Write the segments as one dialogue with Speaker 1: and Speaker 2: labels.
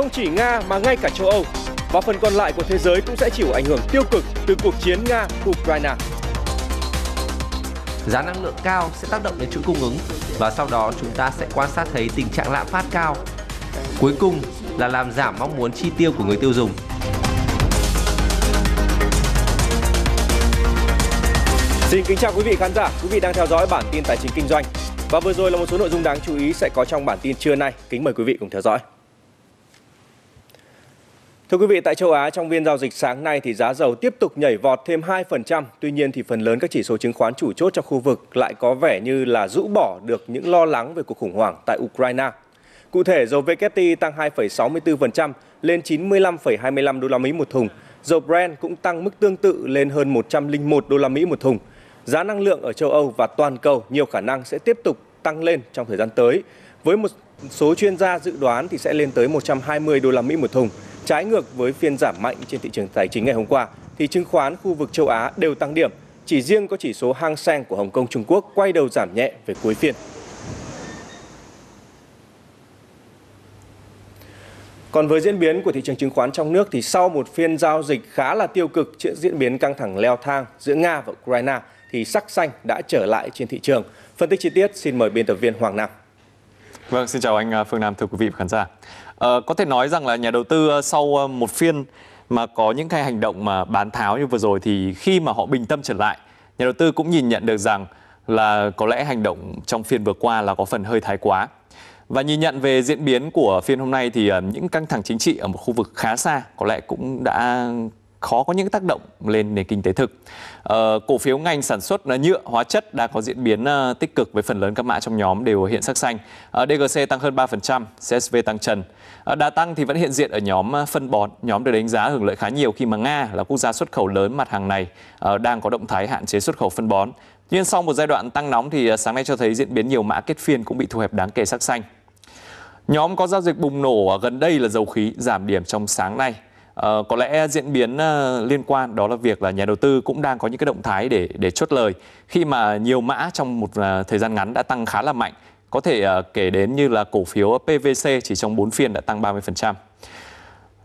Speaker 1: Không chỉ Nga mà ngay cả châu Âu và phần còn lại của thế giới cũng sẽ chịu ảnh hưởng tiêu cực từ cuộc chiến Nga-Ukraine.
Speaker 2: Giá năng lượng cao sẽ tác động đến chuỗi cung ứng và sau đó chúng ta sẽ quan sát thấy tình trạng lạm phát cao. Cuối cùng là làm giảm mong muốn chi tiêu của người tiêu dùng.
Speaker 1: Xin kính chào quý vị khán giả, quý vị đang theo dõi bản tin tài chính kinh doanh. Và vừa rồi là một số nội dung đáng chú ý sẽ có trong bản tin trưa nay. Kính mời quý vị cùng theo dõi. Thưa quý vị, tại châu Á trong phiên giao dịch sáng nay thì giá dầu tiếp tục nhảy vọt thêm 2%. Tuy nhiên thì phần lớn các chỉ số chứng khoán chủ chốt trong khu vực lại có vẻ như là rũ bỏ được những lo lắng về cuộc khủng hoảng tại Ukraine. Cụ thể, dầu WTI tăng 2,64% lên 95,25 đô la Mỹ một thùng. Dầu Brent cũng tăng mức tương tự lên hơn 101 đô la Mỹ một thùng. Giá năng lượng ở châu Âu và toàn cầu nhiều khả năng sẽ tiếp tục tăng lên trong thời gian tới. Với một số chuyên gia dự đoán thì sẽ lên tới 120 đô la Mỹ một thùng. Trái ngược với phiên giảm mạnh trên thị trường tài chính ngày hôm qua, thì chứng khoán khu vực châu Á đều tăng điểm. Chỉ riêng có chỉ số Hang Seng của Hồng Kông Trung Quốc quay đầu giảm nhẹ về cuối phiên. Còn với diễn biến của thị trường chứng khoán trong nước thì sau một phiên giao dịch khá là tiêu cực trước diễn biến căng thẳng leo thang giữa Nga và Ukraine thì sắc xanh đã trở lại trên thị trường. Phân tích chi tiết xin mời biên tập viên Hoàng Nam.
Speaker 3: Vâng, xin chào anh à, Phương Nam, thưa quý vị và khán giả. À, có thể nói rằng là nhà đầu tư ờ, sau ờ, một phiên mà có những cái hành động mà bán tháo như vừa rồi thì khi mà họ bình tâm trở lại, nhà đầu tư cũng nhìn nhận được rằng là có lẽ hành động trong phiên vừa qua là có phần hơi thái quá. Và nhìn nhận về diễn biến của phiên hôm nay thì những căng thẳng chính trị ở một khu vực khá xa có lẽ cũng đã khó có những tác động lên nền kinh tế thực. Ờ, cổ phiếu ngành sản xuất à, nhựa, hóa chất đã có diễn biến uh, tích cực với phần lớn các mã trong nhóm đều hiện sắc xanh. Ờ, uh, DGC tăng hơn 3%, CSV tăng trần. Uh, đà tăng thì vẫn hiện diện ở nhóm à, phân bón, nhóm được đánh giá hưởng lợi khá nhiều khi mà Nga là quốc gia xuất khẩu lớn mặt hàng này uh, đang có động thái hạn chế xuất khẩu phân bón. Tuy nhiên sau một giai đoạn tăng nóng thì sáng nay cho thấy diễn biến nhiều mã kết phiên cũng bị thu hẹp đáng kể sắc xanh. Nhóm có giao dịch bùng nổ gần đây là dầu khí giảm điểm trong sáng nay Uh, có lẽ diễn biến uh, liên quan đó là việc là nhà đầu tư cũng đang có những cái động thái để để chốt lời khi mà nhiều mã trong một uh, thời gian ngắn đã tăng khá là mạnh có thể uh, kể đến như là cổ phiếu PVC chỉ trong 4 phiên đã tăng 30%.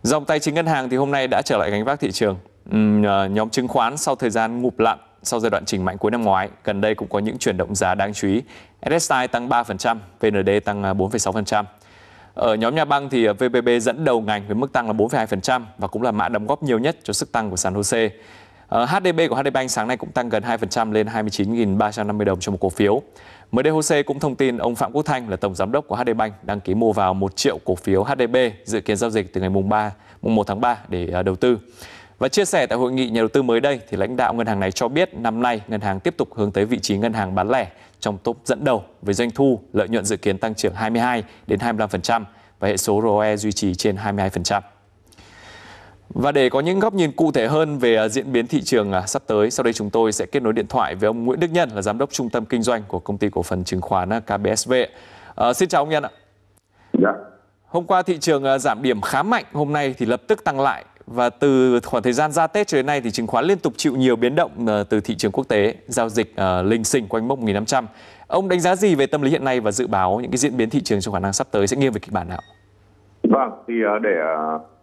Speaker 3: Dòng tài chính ngân hàng thì hôm nay đã trở lại gánh vác thị trường. Uhm, uh, nhóm chứng khoán sau thời gian ngụp lặn sau giai đoạn chỉnh mạnh cuối năm ngoái, gần đây cũng có những chuyển động giá đáng chú ý. SSI tăng 3%, VND tăng 4,6%. Ở nhóm nhà băng thì ờ, VPB dẫn đầu ngành với mức tăng là 4,2% và cũng là mã đóng góp nhiều nhất cho sức tăng của sàn HOSE. Ờ, HDB của HD Bank sáng nay cũng tăng gần 2% lên 29.350 đồng cho một cổ phiếu. Mới đây HOSE cũng thông tin ông Phạm Quốc Thanh là tổng giám đốc của HD Bank đăng ký mua vào 1 triệu cổ phiếu HDB dự kiến giao dịch từ ngày mùng 3, mùng 1 tháng 3 để đầu tư. Và chia sẻ tại hội nghị nhà đầu tư mới đây thì lãnh đạo ngân hàng này cho biết năm nay ngân hàng tiếp tục hướng tới vị trí ngân hàng bán lẻ trong top dẫn đầu với doanh thu, lợi nhuận dự kiến tăng trưởng 22 đến 25% và hệ số ROE duy trì trên 22%. Và để có những góc nhìn cụ thể hơn về à, diễn biến thị trường à, sắp tới, sau đây chúng tôi sẽ kết nối điện thoại với ông Nguyễn Đức Nhân là giám đốc trung tâm kinh doanh của công ty cổ phần chứng khoán à, KBSV. À, xin chào ông Nhân ạ.
Speaker 4: Dạ.
Speaker 3: Hôm qua thị trường giảm điểm khá mạnh, hôm nay thì lập tức tăng lại và từ khoảng thời gian ra Tết cho đến nay thì chứng khoán liên tục chịu nhiều biến động ờ, từ thị trường quốc tế, giao dịch uh, linh sinh quanh mốc 1.500. Ông đánh giá gì về tâm lý hiện nay và dự báo những cái diễn biến thị trường trong khả năng sắp tới sẽ nghiêng về kịch bản nào?
Speaker 4: Vâng, thì ờ, để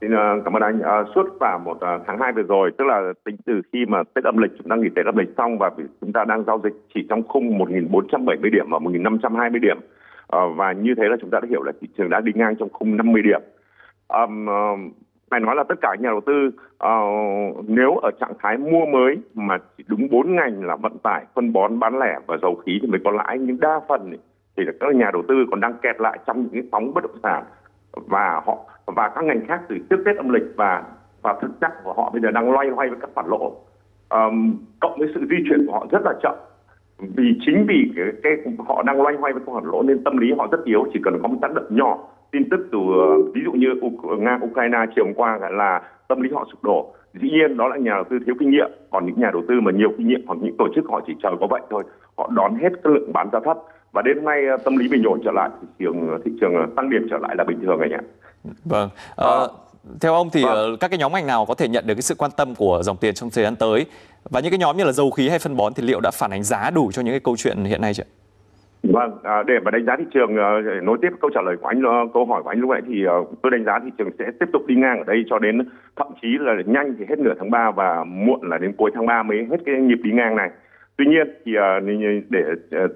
Speaker 4: xin cảm ơn anh. Suốt cả một tháng 2 vừa rồi, tức là tính từ khi mà Tết âm lịch chúng ta nghỉ Tết âm lịch xong và chúng ta đang giao dịch chỉ trong khung 1.470 điểm và 1.520 điểm. Và như thế là chúng ta đã hiểu là thị trường đã đi ngang trong khung 50 điểm. Um, phải nói là tất cả nhà đầu tư uh, nếu ở trạng thái mua mới mà chỉ đúng bốn ngành là vận tải phân bón bán lẻ và dầu khí thì mới có lãi. Nhưng đa phần thì các nhà đầu tư còn đang kẹt lại trong những cái sóng bất động sản và họ và các ngành khác từ trước tết âm lịch và và thực chất của họ bây giờ đang loay hoay với các khoản lỗ. Um, cộng với sự di chuyển của họ rất là chậm. Vì chính vì cái, cái họ đang loay hoay với các khoản lỗ nên tâm lý họ rất yếu chỉ cần có một tác động nhỏ tin tức từ ví dụ như nga ukraine chiều hôm qua là tâm lý họ sụp đổ. Dĩ nhiên đó là nhà đầu tư thiếu kinh nghiệm còn những nhà đầu tư mà nhiều kinh nghiệm hoặc những tổ chức họ chỉ chờ có vậy thôi họ đón hết cái lượng bán giá thấp. Và đến nay ờ, tâm lý bình ổn trở lại thị trường thị trường tăng điểm trở lại là bình thường anh ạ.
Speaker 3: Vâng. À, à, theo ông thì vâng. các cái nhóm ngành nào có thể nhận được cái sự quan tâm của dòng tiền trong thời gian tới? Và những cái nhóm như là dầu khí hay phân bón thì liệu đã phản ánh giá đủ cho những cái câu chuyện hiện nay chưa?
Speaker 4: Vâng, à, để mà đánh giá thị trường để nối tiếp câu trả lời của anh à, câu hỏi của anh lúc nãy thì à, tôi đánh giá thị trường sẽ tiếp tục đi ngang ở đây cho đến thậm chí là nhanh thì hết nửa tháng 3 và muộn là đến cuối tháng 3 mới hết cái nhịp đi ngang này. Tuy nhiên thì để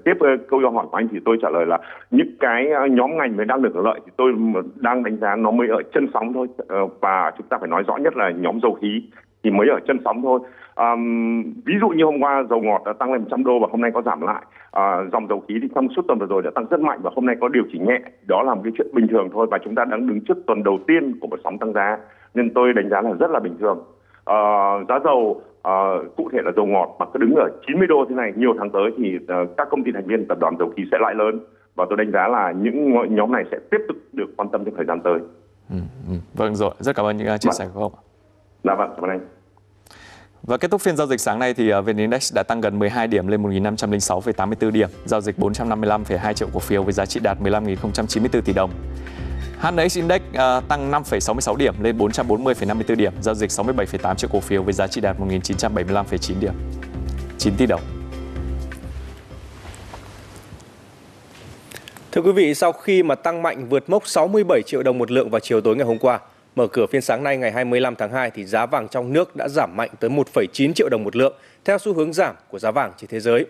Speaker 4: tiếp câu hỏi của anh thì tôi trả lời là những cái nhóm ngành mới đang được lợi thì tôi đang đánh giá nó mới ở chân sóng thôi ờ, và chúng ta phải nói rõ nhất là nhóm dầu khí thì mới ở chân sóng thôi. Um, ví dụ như hôm qua dầu ngọt đã tăng lên 100 đô và hôm nay có giảm lại. À, dòng dầu khí thì trong suốt tuần vừa rồi đã tăng rất mạnh và hôm nay có điều chỉnh nhẹ. Đó là một cái chuyện bình thường thôi và chúng ta đang đứng trước tuần đầu tiên của một sóng tăng giá nên tôi đánh giá là rất là bình thường. À, giá dầu à, cụ thể là dầu ngọt mà cứ đứng ở 90 đô thế này nhiều tháng tới thì uh, các công ty thành viên tập đoàn dầu khí sẽ lại lớn và tôi đánh giá là những nhóm này sẽ tiếp tục được quan tâm trong thời gian tới.
Speaker 3: Ừ, ừ. Vâng rồi, rất cảm ơn những chia sẻ của ông.
Speaker 4: Dạ vâng, cảm ơn anh.
Speaker 3: Và kết thúc phiên giao dịch sáng nay thì à, VN Index đã tăng gần 12 điểm lên 1.506,84 điểm, giao dịch 455,2 triệu cổ phiếu với giá trị đạt 15.094 tỷ đồng. HNX Index uh, tăng 5,66 điểm lên 440,54 điểm, giao dịch 67,8 triệu cổ phiếu với giá trị đạt 1.975,9 điểm, 9 tỷ đồng.
Speaker 1: Thưa quý vị, sau khi mà tăng mạnh vượt mốc 67 triệu đồng một lượng vào chiều tối ngày hôm qua, Mở cửa phiên sáng nay ngày 25 tháng 2 thì giá vàng trong nước đã giảm mạnh tới 1,9 triệu đồng một lượng theo xu hướng giảm của giá vàng trên thế giới.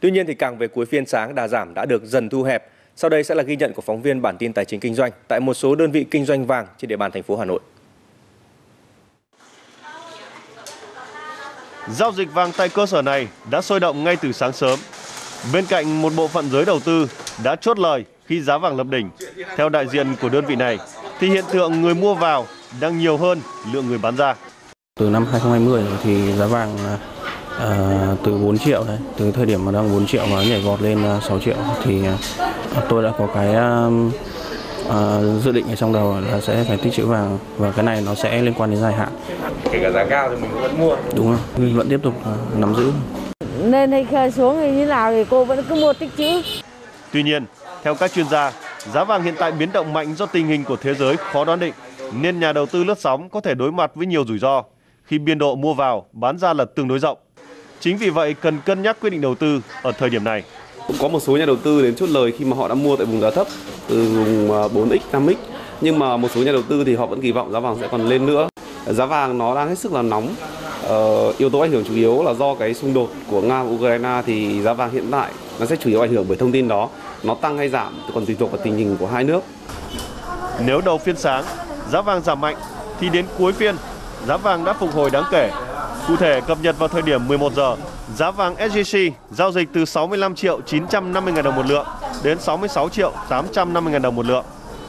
Speaker 1: Tuy nhiên thì càng về cuối phiên sáng đà giảm đã được dần thu hẹp. Sau đây sẽ là ghi nhận của phóng viên bản tin tài chính kinh doanh tại một số đơn vị kinh doanh vàng trên địa bàn thành phố Hà Nội.
Speaker 5: Giao dịch vàng tại cơ sở này đã sôi động ngay từ sáng sớm. Bên cạnh một bộ phận giới đầu tư đã chốt lời khi giá vàng lập đỉnh. Theo đại diện của đơn vị này, thì hiện tượng người mua vào đang nhiều hơn lượng người bán ra.
Speaker 6: Từ năm 2020 thì giá vàng à, từ 4 triệu đấy, từ thời điểm mà đang 4 triệu mà nhảy vọt lên 6 triệu thì à, tôi đã có cái à, dự định ở trong đầu là sẽ phải tích trữ vàng và cái này nó sẽ liên quan đến dài hạn.
Speaker 1: Kể cả giá cao thì mình vẫn mua.
Speaker 6: Đúng rồi, mình vẫn tiếp tục nắm giữ.
Speaker 7: Lên hay xuống thì như nào thì cô vẫn cứ mua tích trữ.
Speaker 5: Tuy nhiên, theo các chuyên gia, Giá vàng hiện tại biến động mạnh do tình hình của thế giới khó đoán định, nên nhà đầu tư lướt sóng có thể đối mặt với nhiều rủi ro khi biên độ mua vào, bán ra là tương đối rộng. Chính vì vậy cần cân nhắc quyết định đầu tư ở thời điểm này.
Speaker 8: Cũng có một số nhà đầu tư đến chốt lời khi mà họ đã mua tại vùng giá thấp từ vùng à, 4x, 5x. Nhưng mà một số nhà đầu tư thì họ vẫn kỳ vọng giá vàng sẽ còn lên nữa. Giá vàng nó đang hết sức là nóng. Ờ, yếu tố ảnh hưởng chủ yếu là do cái xung đột của Nga và Ukraine thì giá vàng hiện tại nó sẽ chủ yếu ảnh hưởng bởi thông tin đó nó tăng hay giảm còn tùy thuộc vào tình hình của hai nước.
Speaker 5: Nếu đầu phiên sáng giá vàng giảm mạnh thì đến cuối phiên giá vàng đã phục hồi đáng kể. Cụ thể cập nhật vào thời điểm 11 giờ, giá vàng SJC giao dịch từ 65 triệu 950 ngàn đồng một lượng đến 66 triệu 850 ngàn đồng một lượng.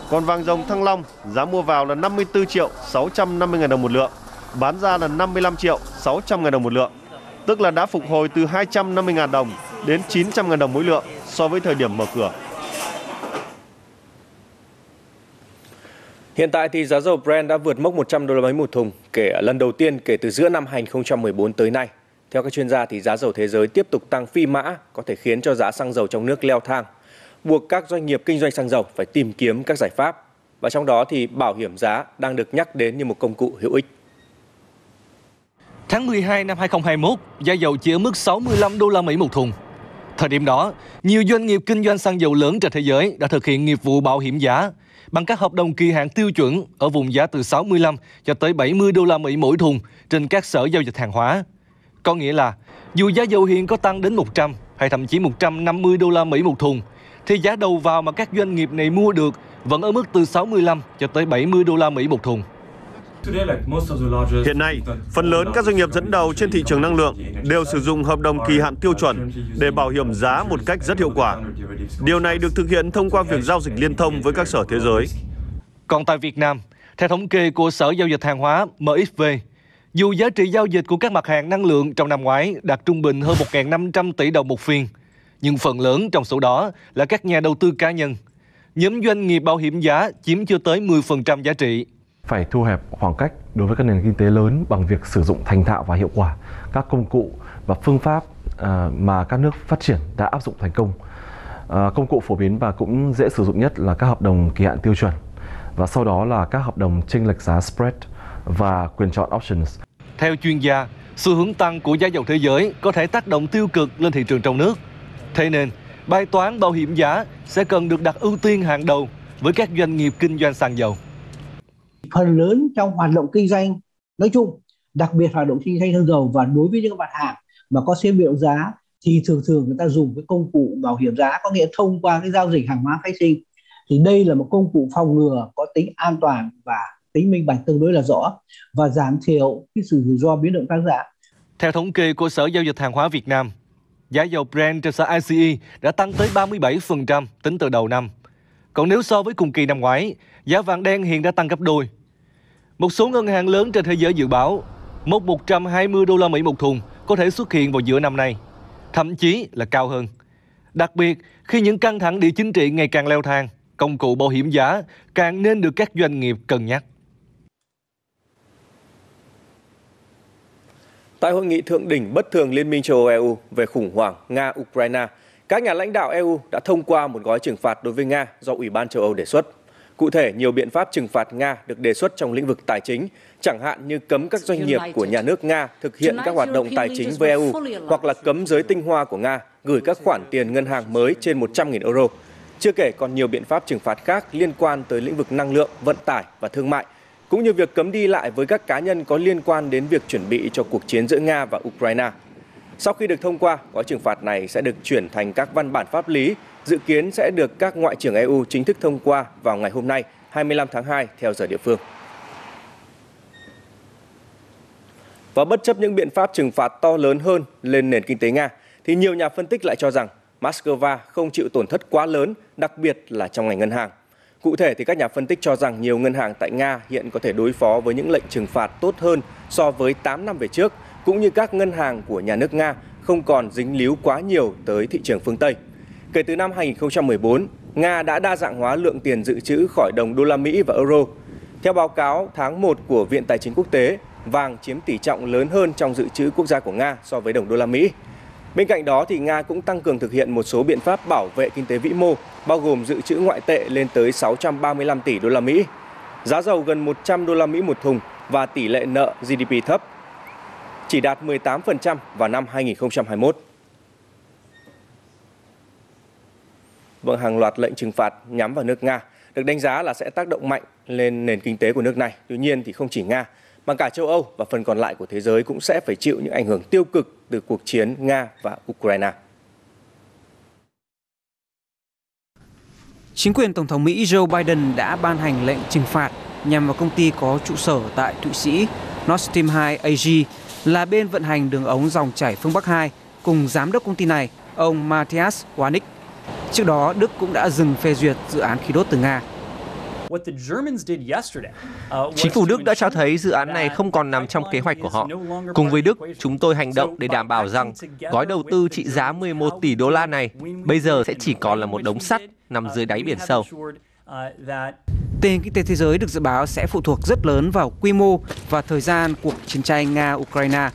Speaker 5: Còn vàng dòng Thăng Long giá mua vào là 54 triệu 650 ngàn đồng một lượng, bán ra là 55 triệu 600 ngàn đồng một lượng, tức là đã phục hồi từ 250 ngàn đồng đến 900 ngàn đồng mỗi lượng so với thời điểm mở cửa.
Speaker 1: Hiện tại thì giá dầu Brent đã vượt mốc 100 đô la Mỹ một thùng kể lần đầu tiên kể từ giữa năm 2014 tới nay. Theo các chuyên gia thì giá dầu thế giới tiếp tục tăng phi mã có thể khiến cho giá xăng dầu trong nước leo thang, buộc các doanh nghiệp kinh doanh xăng dầu phải tìm kiếm các giải pháp. Và trong đó thì bảo hiểm giá đang được nhắc đến như một công cụ hữu ích.
Speaker 9: Tháng 12 năm 2021, giá dầu chỉ ở mức 65 đô la Mỹ một thùng, Thời điểm đó, nhiều doanh nghiệp kinh doanh xăng dầu lớn trên thế giới đã thực hiện nghiệp vụ bảo hiểm giá bằng các hợp đồng kỳ hạn tiêu chuẩn ở vùng giá từ 65 cho tới 70 đô la Mỹ mỗi thùng trên các sở giao dịch hàng hóa. Có nghĩa là dù giá dầu hiện có tăng đến 100 hay thậm chí 150 đô la Mỹ một thùng thì giá đầu vào mà các doanh nghiệp này mua được vẫn ở mức từ 65 cho tới 70 đô la Mỹ một thùng.
Speaker 5: Hiện nay, phần lớn các doanh nghiệp dẫn đầu trên thị trường năng lượng đều sử dụng hợp đồng kỳ hạn tiêu chuẩn để bảo hiểm giá một cách rất hiệu quả. Điều này được thực hiện thông qua việc giao dịch liên thông với các sở thế giới.
Speaker 9: Còn tại Việt Nam, theo thống kê của Sở Giao dịch Hàng hóa MXV, dù giá trị giao dịch của các mặt hàng năng lượng trong năm ngoái đạt trung bình hơn 1.500 tỷ đồng một phiên, nhưng phần lớn trong số đó là các nhà đầu tư cá nhân. Nhóm doanh nghiệp bảo hiểm giá chiếm chưa tới 10% giá trị
Speaker 10: phải thu hẹp khoảng cách đối với các nền kinh tế lớn bằng việc sử dụng thành thạo và hiệu quả các công cụ và phương pháp ờ, mà các nước phát triển đã áp dụng thành công. Ờ, công cụ phổ biến và cũng dễ sử dụng nhất là các hợp đồng kỳ hạn tiêu chuẩn và sau đó là các hợp đồng chênh lệch giá spread và quyền chọn options.
Speaker 9: Theo chuyên gia, xu hướng tăng của giá dầu thế giới có thể tác động tiêu cực lên thị trường trong nước. Thế nên, bài toán bảo hiểm giá sẽ cần được đặt ưu tiên hàng đầu với các doanh nghiệp kinh doanh xăng dầu.
Speaker 11: Phần lớn trong hoạt động kinh doanh nói chung, đặc biệt hoạt động kinh doanh xăng dầu và đối với những mặt hàng mà có xem biểu giá thì thường thường người ta dùng cái công cụ bảo hiểm giá có nghĩa thông qua cái giao dịch hàng hóa phái sinh thì đây là một công cụ phòng ngừa có tính an toàn và tính minh bạch tương đối là rõ và giảm thiểu cái sự rủi ro biến động tăng giá.
Speaker 9: Theo thống kê của Sở Giao dịch Hàng hóa Việt Nam, giá dầu Brent trên sở ICE đã tăng tới 37% tính từ đầu năm. Còn nếu so với cùng kỳ năm ngoái, giá vàng đen hiện đã tăng gấp đôi. Một số ngân hàng lớn trên thế giới dự báo mốc 120 đô la Mỹ một thùng có thể xuất hiện vào giữa năm nay, thậm chí là cao hơn. Đặc biệt khi những căng thẳng địa chính trị ngày càng leo thang, công cụ bảo hiểm giá càng nên được các doanh nghiệp cân nhắc.
Speaker 1: Tại hội nghị thượng đỉnh bất thường Liên minh châu Âu EU về khủng hoảng Nga-Ukraine, các nhà lãnh đạo EU đã thông qua một gói trừng phạt đối với Nga do Ủy ban châu Âu đề xuất. Cụ thể, nhiều biện pháp trừng phạt Nga được đề xuất trong lĩnh vực tài chính, chẳng hạn như cấm các doanh nghiệp của nhà nước Nga thực hiện các hoạt động tài chính với EU hoặc là cấm giới tinh hoa của Nga gửi các khoản tiền ngân hàng mới trên 100.000 euro. Chưa kể còn nhiều biện pháp trừng phạt khác liên quan tới lĩnh vực năng lượng, vận tải và thương mại, cũng như việc cấm đi lại với các cá nhân có liên quan đến việc chuẩn bị cho cuộc chiến giữa Nga và Ukraine. Sau khi được thông qua, gói trừng phạt này sẽ được chuyển thành các văn bản pháp lý, dự kiến sẽ được các ngoại trưởng EU chính thức thông qua vào ngày hôm nay, 25 tháng 2 theo giờ địa phương. Và bất chấp những biện pháp trừng phạt to lớn hơn lên nền kinh tế Nga, thì nhiều nhà phân tích lại cho rằng Moscow không chịu tổn thất quá lớn, đặc biệt là trong ngành ngân hàng. Cụ thể thì các nhà phân tích cho rằng nhiều ngân hàng tại Nga hiện có thể đối phó với những lệnh trừng phạt tốt hơn so với 8 năm về trước, cũng như các ngân hàng của nhà nước Nga không còn dính líu quá nhiều tới thị trường phương Tây. Kể từ năm 2014, Nga đã đa dạng hóa lượng tiền dự trữ khỏi đồng đô la Mỹ và euro. Theo báo cáo tháng 1 của Viện Tài chính Quốc tế, vàng chiếm tỷ trọng lớn hơn trong dự trữ quốc gia của Nga so với đồng đô la Mỹ. Bên cạnh đó thì Nga cũng tăng cường thực hiện một số biện pháp bảo vệ kinh tế vĩ mô, bao gồm dự trữ ngoại tệ lên tới 635 tỷ đô la Mỹ, giá dầu gần 100 đô la Mỹ một thùng và tỷ lệ nợ GDP thấp, chỉ đạt 18% vào năm 2021. Vâng, hàng loạt lệnh trừng phạt nhắm vào nước Nga được đánh giá là sẽ tác động mạnh lên nền kinh tế của nước này. Tuy nhiên thì không chỉ Nga, mà cả châu Âu và phần còn lại của thế giới cũng sẽ phải chịu những ảnh hưởng tiêu cực từ cuộc chiến Nga và Ukraine.
Speaker 12: Chính quyền Tổng thống Mỹ Joe Biden đã ban hành lệnh trừng phạt nhằm vào công ty có trụ sở tại Thụy Sĩ Nord Stream 2 AG là bên vận hành đường ống dòng chảy phương Bắc 2 cùng giám đốc công ty này, ông Matthias Warnick. Trước đó, Đức cũng đã dừng phê duyệt dự án khí đốt từ Nga.
Speaker 2: Chính phủ Đức đã cho thấy dự án này không còn nằm trong kế hoạch của họ. Cùng với Đức, chúng tôi hành động để đảm bảo rằng gói đầu tư trị giá 11 tỷ đô la này bây giờ sẽ chỉ còn là một đống sắt nằm dưới đáy biển sâu.
Speaker 12: Tình kinh tế thế giới được dự báo sẽ phụ thuộc rất lớn vào quy mô và thời gian cuộc chiến tranh Nga-Ukraine.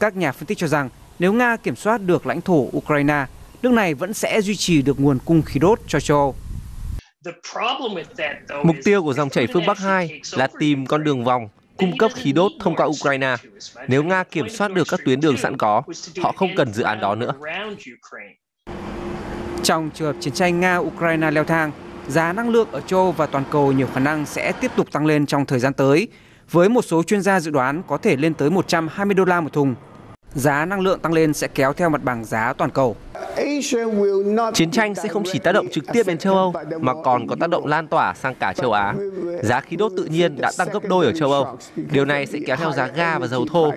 Speaker 12: Các nhà phân tích cho rằng nếu Nga kiểm soát được lãnh thổ Ukraine, nước này vẫn sẽ duy trì được nguồn cung khí đốt cho châu Âu.
Speaker 2: Mục tiêu của dòng chảy phương Bắc 2 là tìm con đường vòng cung cấp khí đốt thông qua Ukraine. Nếu Nga kiểm soát được các tuyến đường sẵn có, họ không cần dự án đó nữa.
Speaker 12: Trong trường hợp chiến tranh Nga-Ukraine leo thang, giá năng lượng ở châu Âu và toàn cầu nhiều khả năng sẽ tiếp tục tăng lên trong thời gian tới, với một số chuyên gia dự đoán có thể lên tới 120 đô la một thùng. Giá năng lượng tăng lên sẽ kéo theo mặt bằng giá toàn cầu.
Speaker 2: Chiến tranh sẽ không chỉ tác động trực tiếp đến châu Âu mà còn có tác động lan tỏa sang cả châu Á. Giá khí đốt tự nhiên đã tăng gấp đôi ở châu Âu. Điều này sẽ kéo theo giá ga và dầu thô.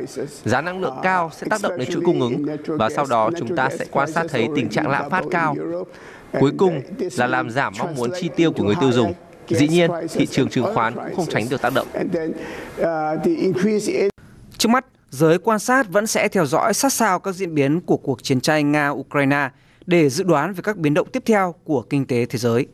Speaker 2: Giá năng lượng cao sẽ tác động đến chuỗi cung ứng và sau đó chúng ta sẽ quan sát thấy tình trạng lạm phát cao. Cuối cùng là làm giảm mong muốn chi tiêu của người tiêu dùng. Dĩ nhiên, thị trường chứng khoán cũng không tránh được tác động.
Speaker 12: Trước mắt, giới quan sát vẫn sẽ theo dõi sát sao các diễn biến của cuộc chiến tranh Nga-Ukraine để dự đoán về các biến động tiếp theo của kinh tế thế giới.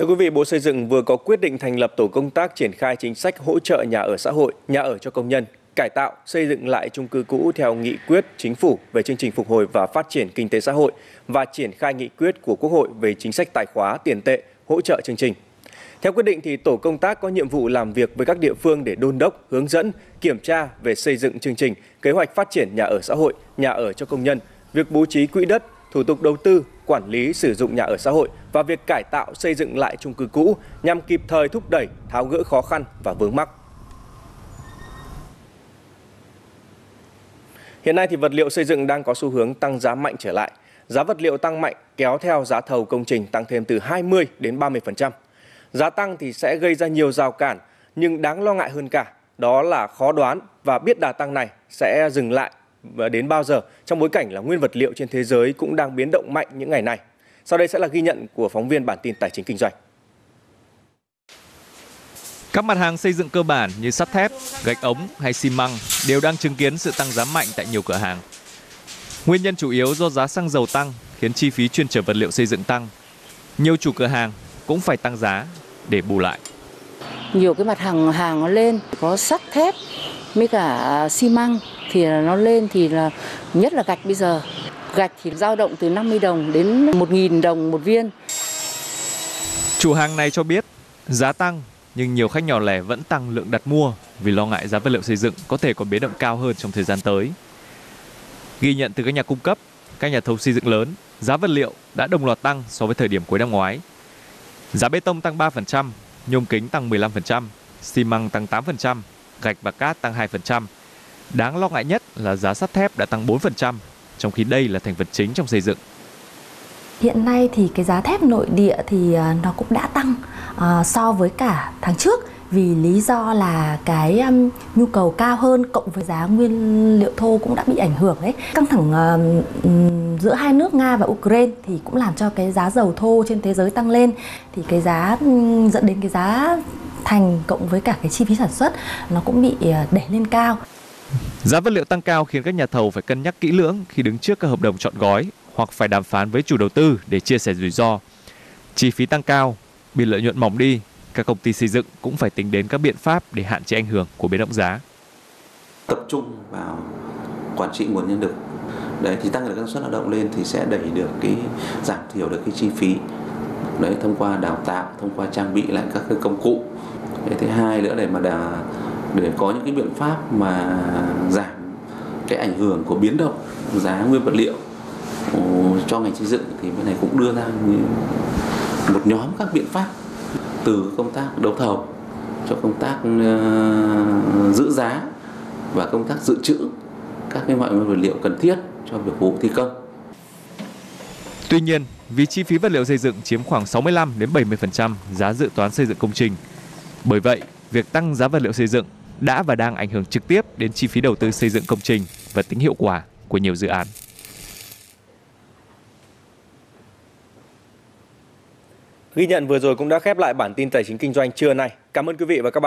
Speaker 1: Thưa quý vị, Bộ Xây dựng vừa có quyết định thành lập tổ công tác triển khai chính sách hỗ trợ nhà ở xã hội, nhà ở cho công nhân cải tạo, xây dựng lại chung cư cũ theo nghị quyết chính phủ về chương trình phục hồi và phát triển kinh tế xã hội và triển khai nghị quyết của Quốc hội về chính sách tài khóa tiền tệ hỗ trợ chương trình. Theo quyết định thì tổ công tác có nhiệm vụ làm việc với các địa phương để đôn đốc, hướng dẫn, kiểm tra về xây dựng chương trình, kế hoạch phát triển nhà ở xã hội, nhà ở cho công nhân, việc bố trí quỹ đất, thủ tục đầu tư, quản lý sử dụng nhà ở xã hội và việc cải tạo xây dựng lại chung cư cũ nhằm kịp thời thúc đẩy, tháo gỡ khó khăn và vướng mắc. Hiện nay thì vật liệu xây dựng đang có xu hướng tăng giá mạnh trở lại. Giá vật liệu tăng mạnh kéo theo giá thầu công trình tăng thêm từ 20 đến 30%. Giá tăng thì sẽ gây ra nhiều rào cản, nhưng đáng lo ngại hơn cả đó là khó đoán và biết đà tăng này sẽ dừng lại đến bao giờ trong bối cảnh là nguyên vật liệu trên thế giới cũng đang biến động mạnh những ngày này. Sau đây sẽ là ghi nhận của phóng viên bản tin tài chính kinh doanh.
Speaker 3: Các mặt hàng xây dựng cơ bản như sắt thép, gạch ống hay xi măng đều đang chứng kiến sự tăng giá mạnh tại nhiều cửa hàng. Nguyên nhân chủ yếu do giá xăng dầu tăng khiến chi phí chuyên trở vật liệu xây dựng tăng. Nhiều chủ cửa hàng cũng phải tăng giá để bù lại.
Speaker 13: Nhiều cái mặt hàng hàng nó lên có sắt thép với cả xi măng thì nó lên thì là nhất là gạch bây giờ. Gạch thì dao động từ 50 đồng đến 1.000 đồng một viên.
Speaker 3: Chủ hàng này cho biết giá tăng nhưng nhiều khách nhỏ lẻ vẫn tăng lượng đặt mua vì lo ngại giá vật liệu xây dựng có thể còn biến động cao hơn trong thời gian tới. Ghi nhận từ các nhà cung cấp, các nhà thầu xây dựng lớn, giá vật liệu đã đồng loạt tăng so với thời điểm cuối năm ngoái. Giá bê tông tăng 3%, nhôm kính tăng 15%, xi măng tăng 8%, gạch và cát tăng 2%. Đáng lo ngại nhất là giá sắt thép đã tăng 4%, trong khi đây là thành phần chính trong xây dựng.
Speaker 14: Hiện nay thì cái giá thép nội địa thì à, nó cũng đã tăng uh, so với cả tháng trước vì lý do là cái um, nhu cầu cao hơn cộng với giá nguyên liệu thô cũng đã bị ảnh hưởng đấy. Căng thẳng uh, giữa hai nước Nga và Ukraine thì cũng làm cho cái giá dầu thô trên thế giới tăng lên thì cái giá um, dẫn đến cái giá thành cộng với cả cái chi phí sản xuất nó cũng bị uh, đẩy lên cao.
Speaker 3: Giá vật liệu tăng cao khiến các nhà thầu phải cân nhắc kỹ lưỡng khi đứng trước các hợp đồng chọn gói hoặc phải đàm phán với chủ đầu tư để chia sẻ rủi ro. Chi phí tăng cao, biên lợi nhuận mỏng đi, các công ty xây dựng cũng phải tính đến các biện pháp để hạn chế ảnh hưởng của biến động giá.
Speaker 15: Tập trung vào quản trị nguồn nhân lực. Đấy thì tăng được năng suất lao động lên thì sẽ đẩy được cái giảm thiểu được cái chi phí. Đấy thông qua đào tạo, thông qua trang bị lại các cái công cụ. Đấy, thứ hai nữa để mà đà, để có những cái biện pháp mà giảm cái ảnh hưởng của biến động giá nguyên vật liệu ờ, cho ngành xây dựng thì bên này cũng đưa ra một nhóm các biện pháp từ công tác đấu thầu cho công tác ờ, giữ giá và công tác dự trữ các cái loại nguyên vật liệu cần thiết cho việc vụ thi công.
Speaker 3: Tuy nhiên, vì chi phí vật liệu xây dựng chiếm khoảng 65 đến 70% giá dự toán xây dựng công trình. Bởi vậy, việc tăng giá vật liệu xây dựng đã và đang ảnh hưởng trực tiếp đến chi phí đầu tư xây dựng công trình và tính hiệu quả của nhiều dự án.
Speaker 1: Ghi nhận vừa rồi cũng đã khép lại bản tin tài chính kinh doanh trưa nay. Cảm ơn quý vị và các bạn